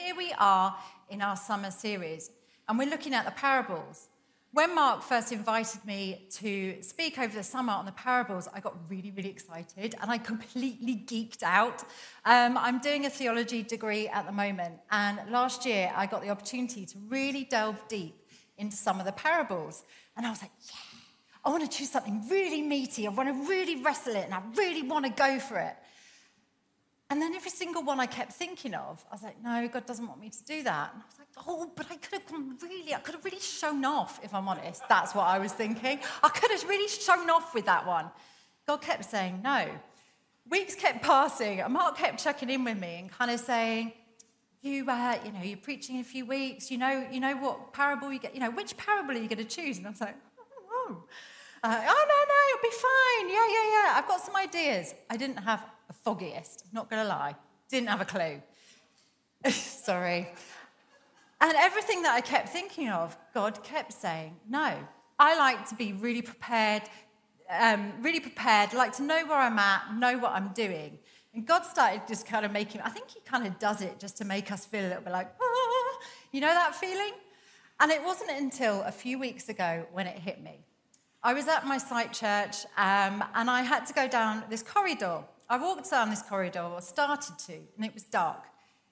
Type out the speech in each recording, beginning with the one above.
here we are in our summer series, and we're looking at the parables. When Mark first invited me to speak over the summer on the parables, I got really, really excited and I completely geeked out. Um, I'm doing a theology degree at the moment, and last year I got the opportunity to really delve deep into some of the parables. And I was like, yeah, I want to choose something really meaty. I want to really wrestle it and I really want to go for it. And then every single one I kept thinking of, I was like, no, God doesn't want me to do that. And I was like, oh, but I could have gone really, I could have really shown off, if I'm honest. That's what I was thinking. I could have really shown off with that one. God kept saying no. Weeks kept passing, and Mark kept checking in with me and kind of saying, you, uh, you know, you're preaching in a few weeks. You know, you know what parable you get. You know, which parable are you going to choose? And I was like, oh, uh, oh no, no, it'll be fine. Yeah, yeah, yeah. I've got some ideas. I didn't have foggiest. Not going to lie, didn't have a clue. Sorry. And everything that I kept thinking of, God kept saying, no. I like to be really prepared, um, really prepared, like to know where I'm at, know what I'm doing. And God started just kind of making, I think He kind of does it just to make us feel a little bit like, ah, you know that feeling? And it wasn't until a few weeks ago when it hit me. I was at my site church um, and I had to go down this corridor. I walked down this corridor, or started to, and it was dark.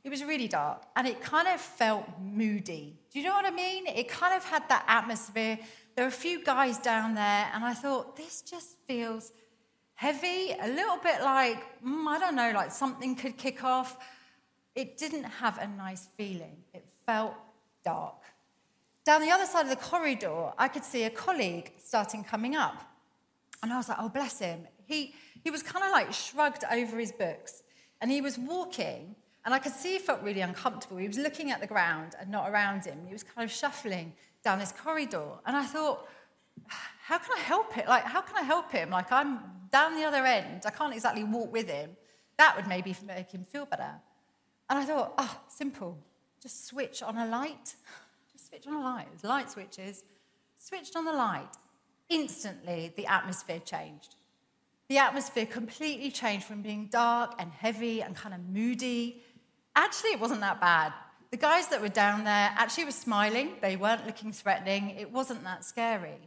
It was really dark and it kind of felt moody. Do you know what I mean? It kind of had that atmosphere. There were a few guys down there, and I thought, this just feels heavy, a little bit like, mm, I don't know, like something could kick off. It didn't have a nice feeling. It felt dark. Down the other side of the corridor, I could see a colleague starting coming up. And I was like, oh, bless him. He, he was kind of like shrugged over his books. And he was walking, and I could see he felt really uncomfortable. He was looking at the ground and not around him. He was kind of shuffling down this corridor. And I thought, how can I help it? Like, how can I help him? Like, I'm down the other end. I can't exactly walk with him. That would maybe make him feel better. And I thought, oh, simple. Just switch on a light. Just switch on a light. Light switches. Switched on the light. Instantly, the atmosphere changed. The atmosphere completely changed from being dark and heavy and kind of moody. Actually, it wasn't that bad. The guys that were down there actually were smiling. They weren't looking threatening. It wasn't that scary.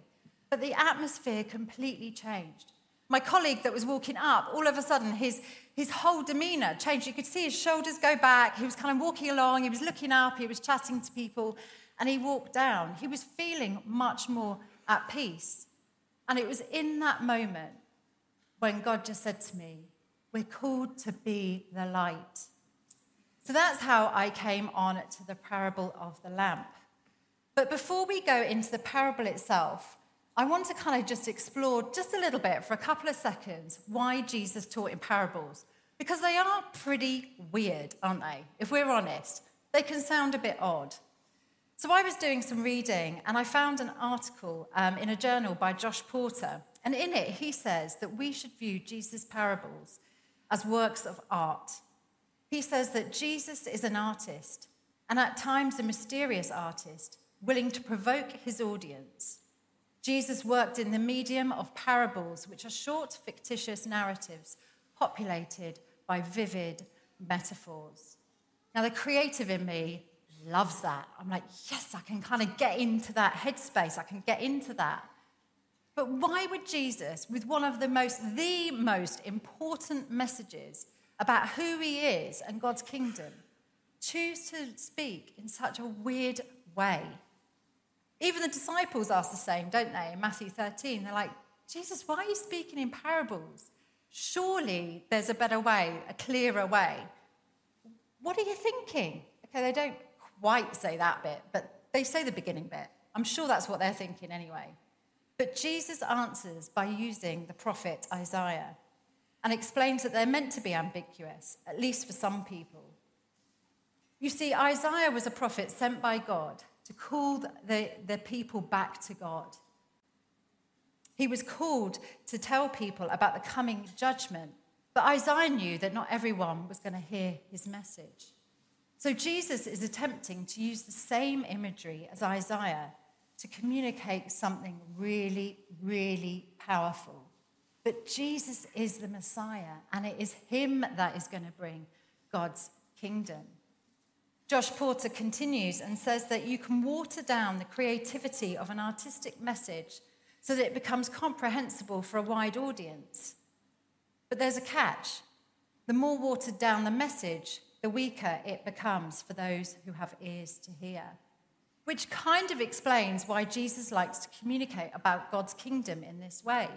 But the atmosphere completely changed. My colleague that was walking up, all of a sudden, his, his whole demeanor changed. You could see his shoulders go back. He was kind of walking along. He was looking up. He was chatting to people. And he walked down. He was feeling much more at peace. And it was in that moment when God just said to me, We're called to be the light. So that's how I came on to the parable of the lamp. But before we go into the parable itself, I want to kind of just explore just a little bit for a couple of seconds why Jesus taught in parables. Because they are pretty weird, aren't they? If we're honest, they can sound a bit odd. So I was doing some reading and I found an article um, in a journal by Josh Porter. And in it, he says that we should view Jesus' parables as works of art. He says that Jesus is an artist, and at times a mysterious artist, willing to provoke his audience Jesus worked in the medium of parables, which are short, fictitious narratives populated by vivid metaphors. Now, the creative in me loves that. I'm like, yes, I can kind of get into that headspace, I can get into that. But why would Jesus, with one of the most, the most important messages about who he is and God's kingdom, choose to speak in such a weird way? Even the disciples ask the same, don't they? In Matthew 13, they're like, Jesus, why are you speaking in parables? Surely there's a better way, a clearer way. What are you thinking? Okay, they don't quite say that bit, but they say the beginning bit. I'm sure that's what they're thinking anyway. But Jesus answers by using the prophet Isaiah and explains that they're meant to be ambiguous, at least for some people. You see, Isaiah was a prophet sent by God to call the, the people back to God. He was called to tell people about the coming judgment, but Isaiah knew that not everyone was going to hear his message. So Jesus is attempting to use the same imagery as Isaiah to communicate something really, really powerful. But Jesus is the Messiah, and it is him that is going to bring God's kingdom. Josh Porter continues and says that you can water down the creativity of an artistic message so that it becomes comprehensible for a wide audience. But there's a catch. The more watered down the message, the weaker it becomes for those who have ears to hear. Which kind of explains why Jesus likes to communicate about God's kingdom in this way.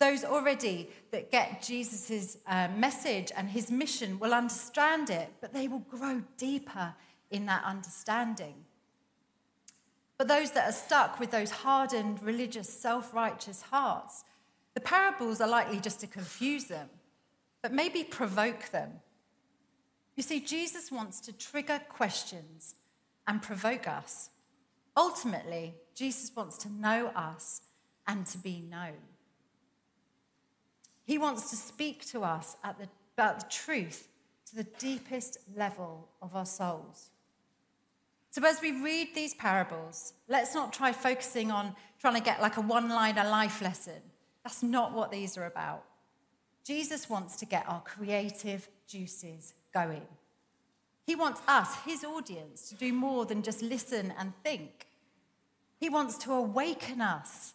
Those already that get Jesus' uh, message and his mission will understand it, but they will grow deeper in that understanding. But those that are stuck with those hardened, religious, self righteous hearts, the parables are likely just to confuse them, but maybe provoke them. You see, Jesus wants to trigger questions and provoke us. Ultimately, Jesus wants to know us and to be known. He wants to speak to us the, about the truth to the deepest level of our souls. So, as we read these parables, let's not try focusing on trying to get like a one liner life lesson. That's not what these are about. Jesus wants to get our creative juices going. He wants us, his audience, to do more than just listen and think. He wants to awaken us,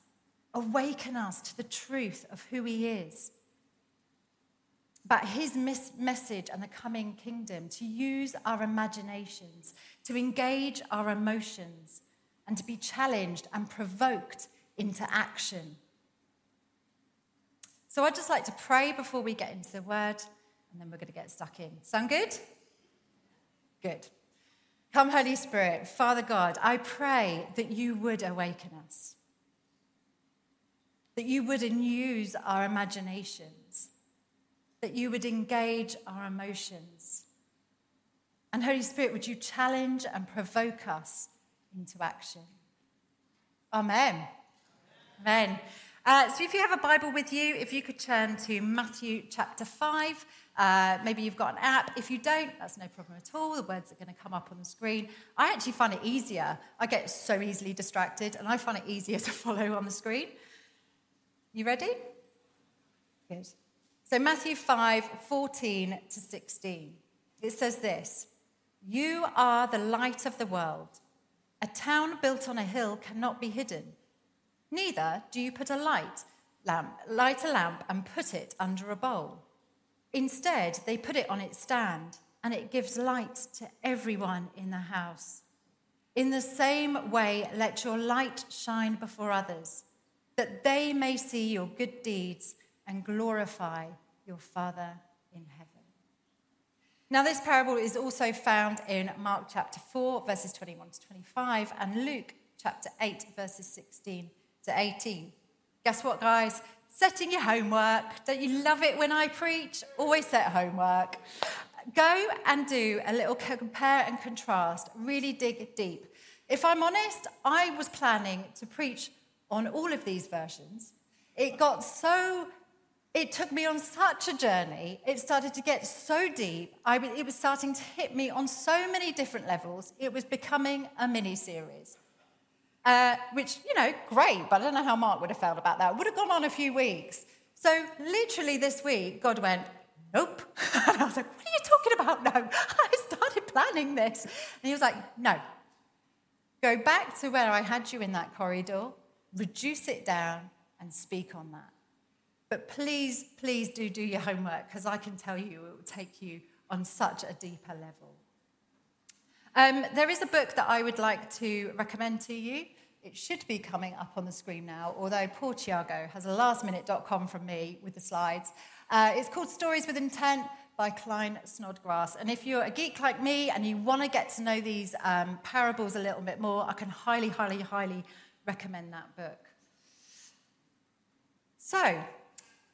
awaken us to the truth of who he is about his message and the coming kingdom, to use our imaginations, to engage our emotions, and to be challenged and provoked into action. So I'd just like to pray before we get into the word, and then we're going to get stuck in. Sound good? Good. Come, Holy Spirit, Father God, I pray that you would awaken us, that you would use our imaginations that you would engage our emotions. And Holy Spirit, would you challenge and provoke us into action? Amen. Amen. Uh, so, if you have a Bible with you, if you could turn to Matthew chapter 5, uh, maybe you've got an app. If you don't, that's no problem at all. The words are going to come up on the screen. I actually find it easier. I get so easily distracted, and I find it easier to follow on the screen. You ready? Good. So, Matthew 5 14 to 16. It says this You are the light of the world. A town built on a hill cannot be hidden. Neither do you put a light lamp, light a lamp and put it under a bowl. Instead, they put it on its stand, and it gives light to everyone in the house. In the same way, let your light shine before others, that they may see your good deeds and glorify your Father in heaven. Now, this parable is also found in Mark chapter 4, verses 21 to 25, and Luke chapter 8, verses 16 to 18. Guess what, guys? Setting your homework. Don't you love it when I preach? Always set homework. Go and do a little compare and contrast, really dig deep. If I'm honest, I was planning to preach on all of these versions. It got so it took me on such a journey. It started to get so deep. I, it was starting to hit me on so many different levels. It was becoming a mini series. Uh, which, you know, great, but I don't know how Mark would have felt about that. Would have gone on a few weeks. So, literally this week, God went, Nope. and I was like, What are you talking about? No. I started planning this. And he was like, No. Go back to where I had you in that corridor, reduce it down, and speak on that. But please, please do do your homework because I can tell you it will take you on such a deeper level. Um, there is a book that I would like to recommend to you. It should be coming up on the screen now, although Paul Tiago has a lastminute.com from me with the slides. Uh, it's called Stories with Intent by Klyne Snodgrass. And if you're a geek like me and you want to get to know these um, parables a little bit more, I can highly, highly, highly recommend that book. So,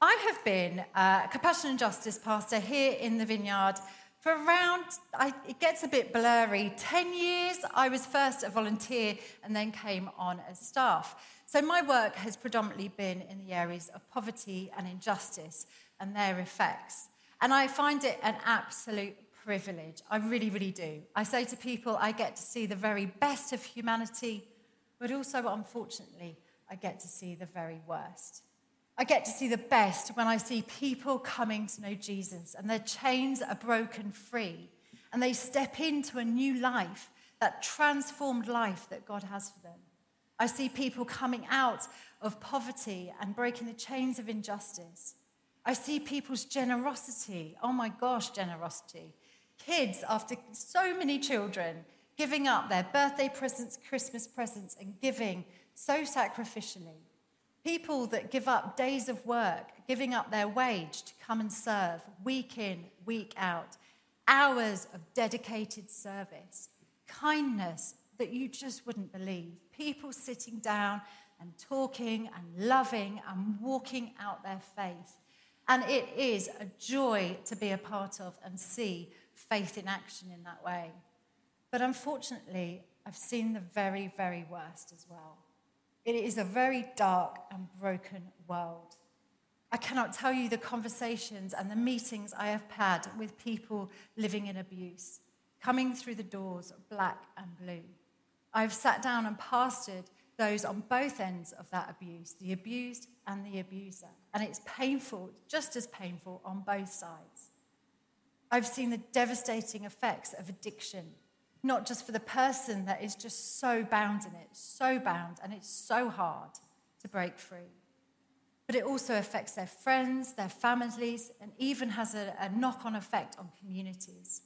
I have been a compassion and justice pastor here in the vineyard for around, I, it gets a bit blurry, 10 years. I was first a volunteer and then came on as staff. So my work has predominantly been in the areas of poverty and injustice and their effects. And I find it an absolute privilege. I really, really do. I say to people, I get to see the very best of humanity, but also, unfortunately, I get to see the very worst. I get to see the best when I see people coming to know Jesus and their chains are broken free and they step into a new life, that transformed life that God has for them. I see people coming out of poverty and breaking the chains of injustice. I see people's generosity. Oh my gosh, generosity. Kids, after so many children, giving up their birthday presents, Christmas presents, and giving so sacrificially. People that give up days of work, giving up their wage to come and serve week in, week out, hours of dedicated service, kindness that you just wouldn't believe. People sitting down and talking and loving and walking out their faith. And it is a joy to be a part of and see faith in action in that way. But unfortunately, I've seen the very, very worst as well. It is a very dark and broken world. I cannot tell you the conversations and the meetings I have had with people living in abuse, coming through the doors, black and blue. I've sat down and pastored those on both ends of that abuse, the abused and the abuser. And it's painful, just as painful on both sides. I've seen the devastating effects of addiction, not just for the person that is just so bound in it, so bound, and it's so hard to break free. But it also affects their friends, their families, and even has a, a knock on effect on communities.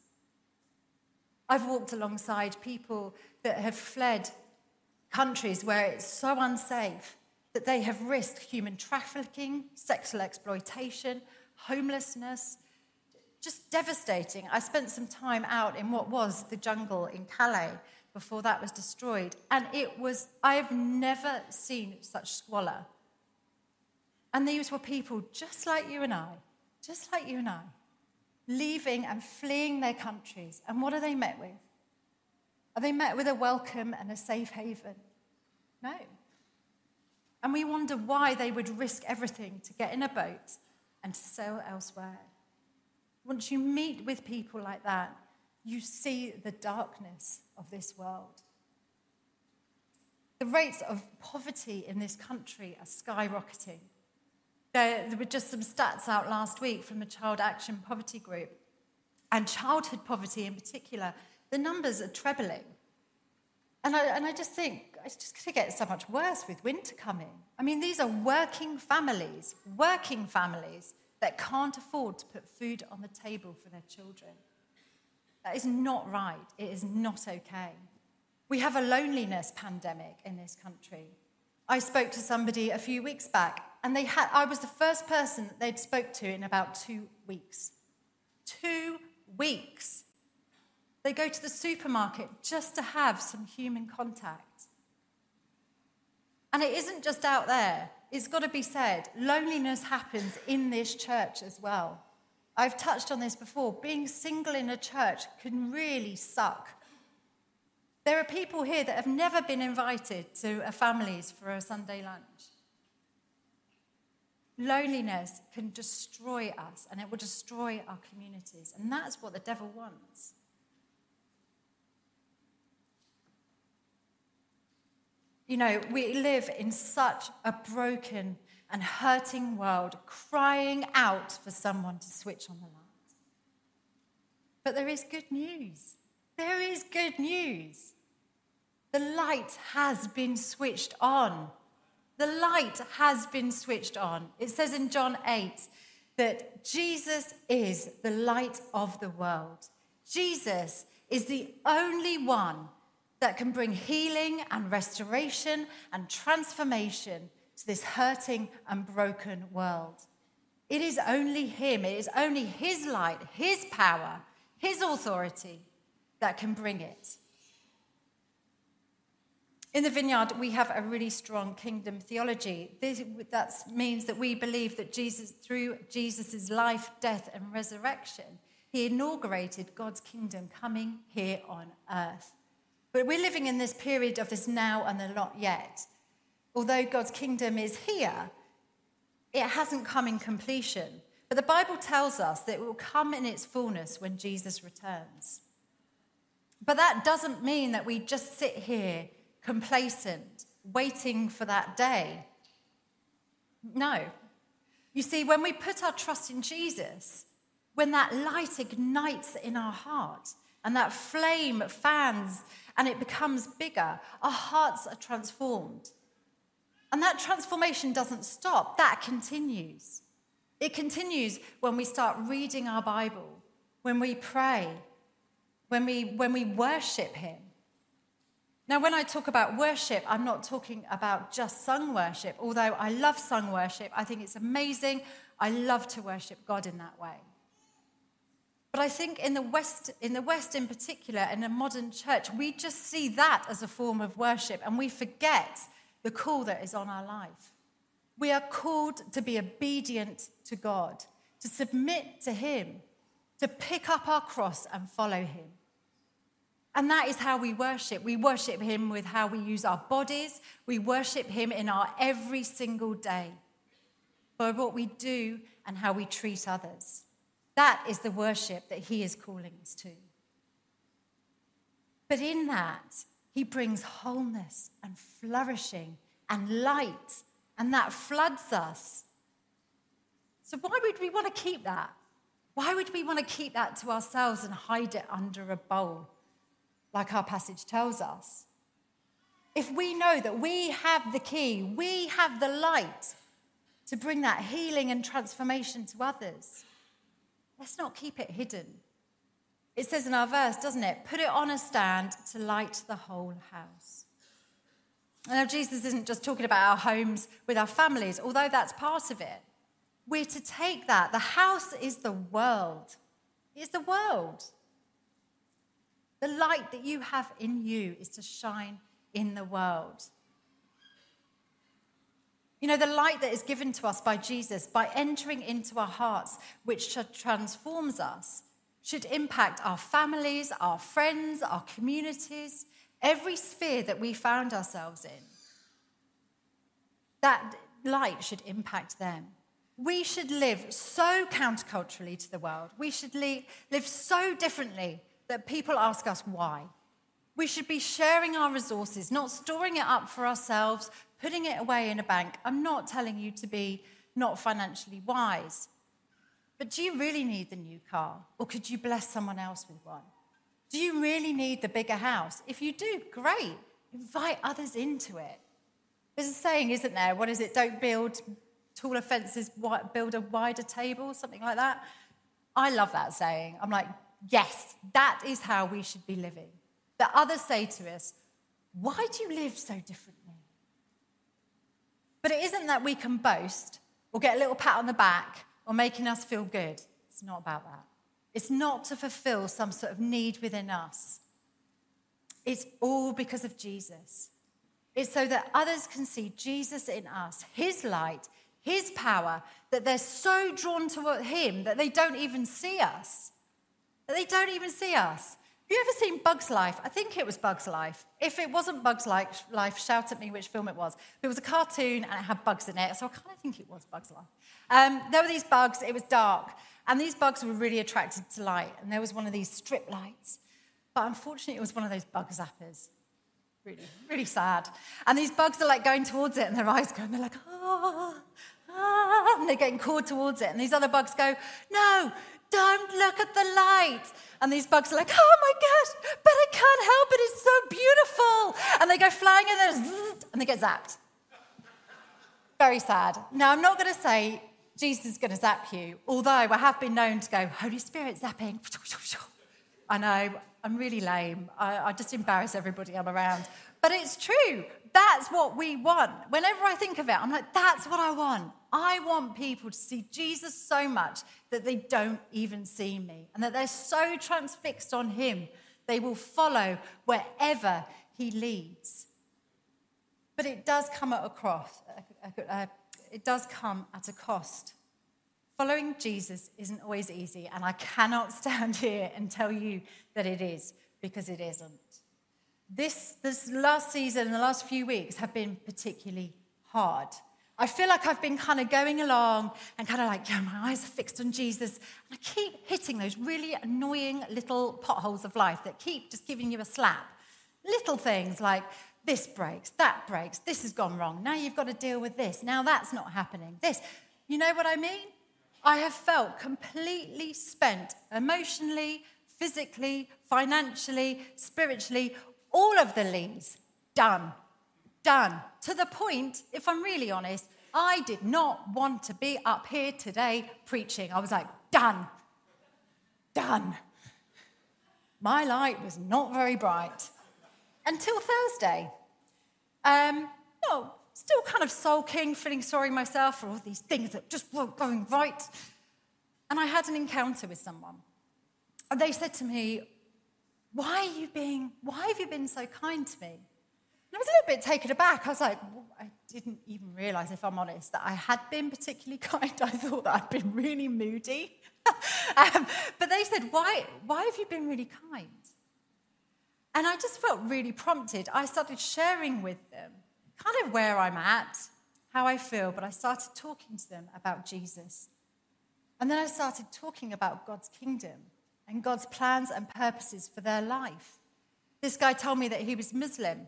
I've walked alongside people that have fled countries where it's so unsafe that they have risked human trafficking, sexual exploitation, homelessness, just devastating. I spent some time out in what was the jungle in Calais before that was destroyed, and it was, I have never seen such squalor. And these were people just like you and I, just like you and I, leaving and fleeing their countries. And what are they met with? Are they met with a welcome and a safe haven? No. And we wonder why they would risk everything to get in a boat and sail elsewhere. Once you meet with people like that, you see the darkness of this world. The rates of poverty in this country are skyrocketing. There, there, were just some stats out last week from the Child Action Poverty Group. And childhood poverty in particular the numbers are trebling. And I, and I just think it's just going to get so much worse with winter coming. I mean, these are working families, working families that can't afford to put food on the table for their children. That is not right. It is not okay. We have a loneliness pandemic in this country. I spoke to somebody a few weeks back, and they had, I was the first person that they'd spoke to in about two weeks. Two weeks. They go to the supermarket just to have some human contact. And it isn't just out there, it's got to be said. Loneliness happens in this church as well. I've touched on this before. Being single in a church can really suck. There are people here that have never been invited to a family's for a Sunday lunch. Loneliness can destroy us and it will destroy our communities. And that's what the devil wants. You know, we live in such a broken and hurting world, crying out for someone to switch on the light. But there is good news. There is good news. The light has been switched on. The light has been switched on. It says in John 8 that Jesus is the light of the world. Jesus is the only one that can bring healing and restoration and transformation to this hurting and broken world. It is only Him, it is only His light, His power, His authority that can bring it. In the vineyard, we have a really strong kingdom theology. That means that we believe that Jesus, through Jesus' life, death, and resurrection, he inaugurated God's kingdom coming here on earth. But we're living in this period of this now and the not yet. Although God's kingdom is here, it hasn't come in completion. But the Bible tells us that it will come in its fullness when Jesus returns. But that doesn't mean that we just sit here complacent, waiting for that day. No. You see, when we put our trust in Jesus, when that light ignites in our heart, and that flame fans and it becomes bigger, our hearts are transformed. And that transformation doesn't stop, that continues. It continues when we start reading our Bible, when we pray, when we, when we worship Him. Now, when I talk about worship, I'm not talking about just sung worship, although I love sung worship. I think it's amazing. I love to worship God in that way. But I think in the West, in the West in particular, in a modern church, we just see that as a form of worship and we forget the call that is on our life. We are called to be obedient to God, to submit to Him, to pick up our cross and follow Him. And that is how we worship. We worship Him with how we use our bodies, we worship Him in our every single day by what we do and how we treat others. That is the worship that He is calling us to. But in that, He brings wholeness and flourishing and light, and that floods us. So, why would we want to keep that? Why would we want to keep that to ourselves and hide it under a bowl? like our passage tells us. If we know that we have the key, we have the light to bring that healing and transformation to others, let's not keep it hidden. It says in our verse, doesn't it? Put it on a stand to light the whole house. Now, Jesus isn't just talking about our homes with our families, although that's part of it. We're to take that. The house is the world. It's the world. The light that you have in you is to shine in the world. You know, the light that is given to us by Jesus by entering into our hearts, which transforms us, should impact our families, our friends, our communities, every sphere that we found ourselves in. That light should impact them. We should live so counterculturally to the world. We should live so differently that people ask us why. We should be sharing our resources, not storing it up for ourselves, putting it away in a bank. I'm not telling you to be not financially wise. But do you really need the new car? Or could you bless someone else with one? Do you really need the bigger house? If you do, great. Invite others into it. There's a saying, isn't there? What is it? Don't build taller fences, build a wider table, something like that. I love that saying. I'm like, Yes, that is how we should be living. That others say to us, Why do you live so differently? But it isn't that we can boast or get a little pat on the back or making us feel good. It's not about that. It's not to fulfill some sort of need within us. It's all because of Jesus. It's so that others can see Jesus in us, his light, his power, that they're so drawn to him that they don't even see us. That they don't even see us. You ever seen Bugs Life? I think it was Bugs Life. If it wasn't Bugs Life, shout at me which film it was. It was a cartoon and it had bugs in it, so I kind of think it was Bugs Life. Um, there were these bugs, it was dark, and these bugs were really attracted to light, and there was one of these strip lights. But unfortunately, it was one of those bug zappers. Really, really sad. And these bugs are like going towards it, and their eyes go, and they're like, ah, ah, and they're getting called towards it. And these other bugs go, no, don't look at the light. And these bugs are like, oh my gosh, but I can't help it. It's so beautiful. And they go flying in there and they get zapped. Very sad. Now, I'm not going to say Jesus is going to zap you, although I have been known to go, Holy Spirit zapping. I know, I'm really lame. I, I just embarrass everybody I'm around. But it's true. That's what we want. Whenever I think of it, I'm like, that's what I want. I want people to see Jesus so much that they don't even see me and that they're so transfixed on him, they will follow wherever he leads. But it does come at a cost. It does come at a cost. Following Jesus isn't always easy, and I cannot stand here and tell you that it is because it isn't. This, this last season and the last few weeks have been particularly hard. I feel like I've been kind of going along and kind of like, yeah, my eyes are fixed on Jesus. And I keep hitting those really annoying little potholes of life that keep just giving you a slap. Little things like this breaks, that breaks, this has gone wrong. Now you've got to deal with this. Now that's not happening. This. You know what I mean? I have felt completely spent emotionally, physically, financially, spiritually, all of the leads. Done. Done. To the point, if I'm really honest, I did not want to be up here today preaching. I was like, done. Done. My light was not very bright until Thursday. Um, no, still kind of sulking, feeling sorry myself for all these things that just weren't going right. And I had an encounter with someone. And they said to me, Why are you being, why have you been so kind to me? I was a little bit taken aback. I was like, well, I didn't even realize, if I'm honest, that I had been particularly kind. I thought that I'd been really moody. um, but they said, why, why have you been really kind? And I just felt really prompted. I started sharing with them kind of where I'm at, how I feel, but I started talking to them about Jesus. And then I started talking about God's kingdom and God's plans and purposes for their life. This guy told me that he was Muslim,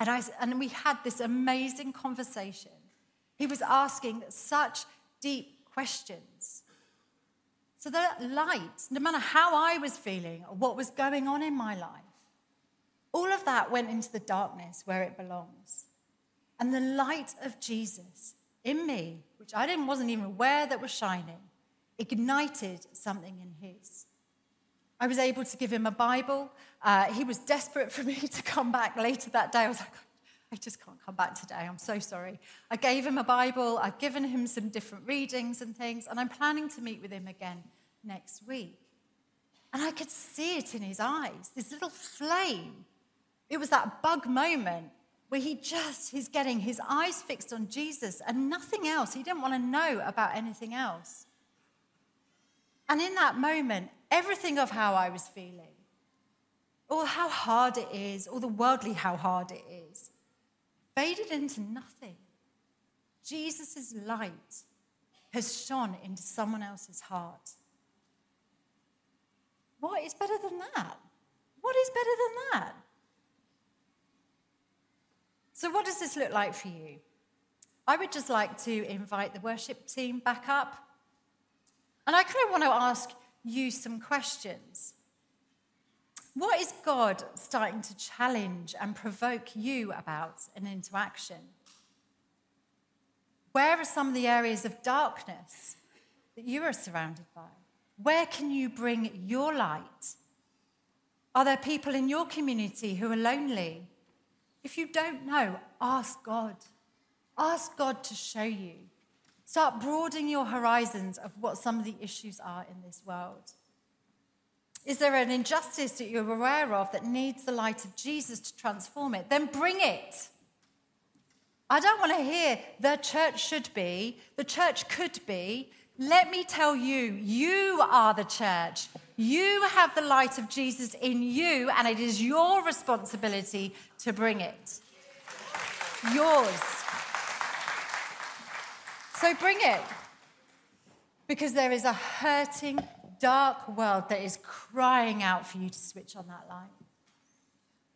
and, I, and we had this amazing conversation. He was asking such deep questions. So that light, no matter how I was feeling or what was going on in my life, all of that went into the darkness where it belongs. And the light of Jesus in me, which I didn't, wasn't even aware that was shining, ignited something in his. I was able to give him a Bible. Uh, he was desperate for me to come back later that day. I was like, I just can't come back today. I'm so sorry. I gave him a Bible. I've given him some different readings and things, and I'm planning to meet with him again next week. And I could see it in his eyes, this little flame. It was that bug moment where he just he's getting his eyes fixed on Jesus and nothing else. He didn't want to know about anything else. And in that moment, everything of how I was feeling, or how hard it is, or the worldly how hard it is, faded into nothing. Jesus' light has shone into someone else's heart. What is better than that? What is better than that? So, what does this look like for you? I would just like to invite the worship team back up. And I kind of want to ask you some questions. What is God starting to challenge and provoke you about and into action? Where are some of the areas of darkness that you are surrounded by? Where can you bring your light? Are there people in your community who are lonely if you don't know, ask God. Ask God to show you. Start broadening your horizons of what some of the issues are in this world. Is there an injustice that you're aware of that needs the light of Jesus to transform it? Then bring it. I don't want to hear the church should be, the church could be. Let me tell you, you are the church. You have the light of Jesus in you, and it is your responsibility to bring it. Yours. So bring it. Because there is a hurting, dark world that is crying out for you to switch on that light.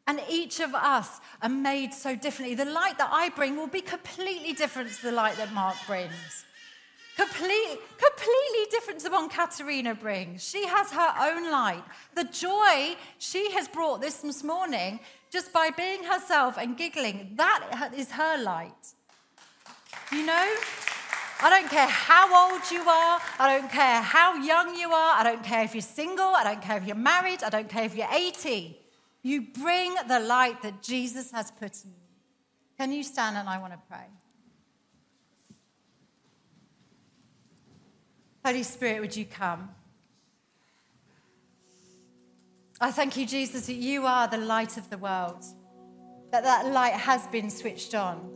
And each of us are made so differently. The light that I bring will be completely different to the light that Mark brings. Complete, completely different to the one Katerina brings. She has her own light. The joy she has brought this, this morning, just by being herself and giggling, that is her light. You know? I don't care how old you are. I don't care how young you are. I don't care if you're single. I don't care if you're married. I don't care if you're 80. You bring the light that Jesus has put in you. Can you stand and I want to pray? Holy Spirit, would you come? I thank you, Jesus, that you are the light of the world, that that light has been switched on.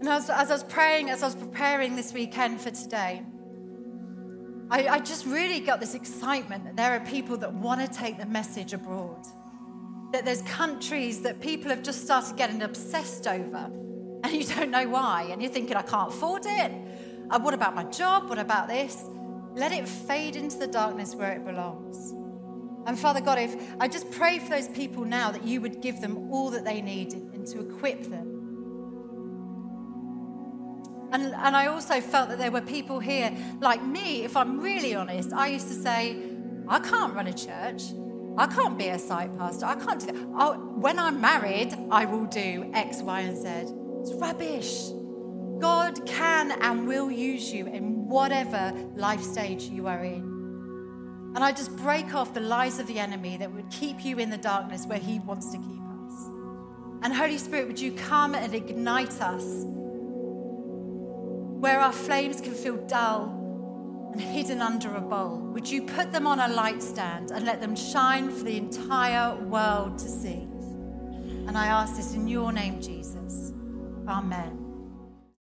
And as, as I was praying, as I was preparing this weekend for today, I, I just really got this excitement that there are people that want to take the message abroad. That there's countries that people have just started getting obsessed over, and you don't know why. And you're thinking, I can't afford it. Uh, what about my job? What about this? Let it fade into the darkness where it belongs. And Father God, if I just pray for those people now that you would give them all that they need and to equip them. And, and I also felt that there were people here like me, if I'm really honest, I used to say, I can't run a church. I can't be a site pastor. I can't do that. Oh, when I'm married, I will do X, Y, and Z. It's rubbish. God can and will use you in whatever life stage you are in. And I just break off the lies of the enemy that would keep you in the darkness where he wants to keep us. And Holy Spirit, would you come and ignite us where our flames can feel dull and hidden under a bowl? Would you put them on a light stand and let them shine for the entire world to see? And I ask this in your name, Jesus. Amen.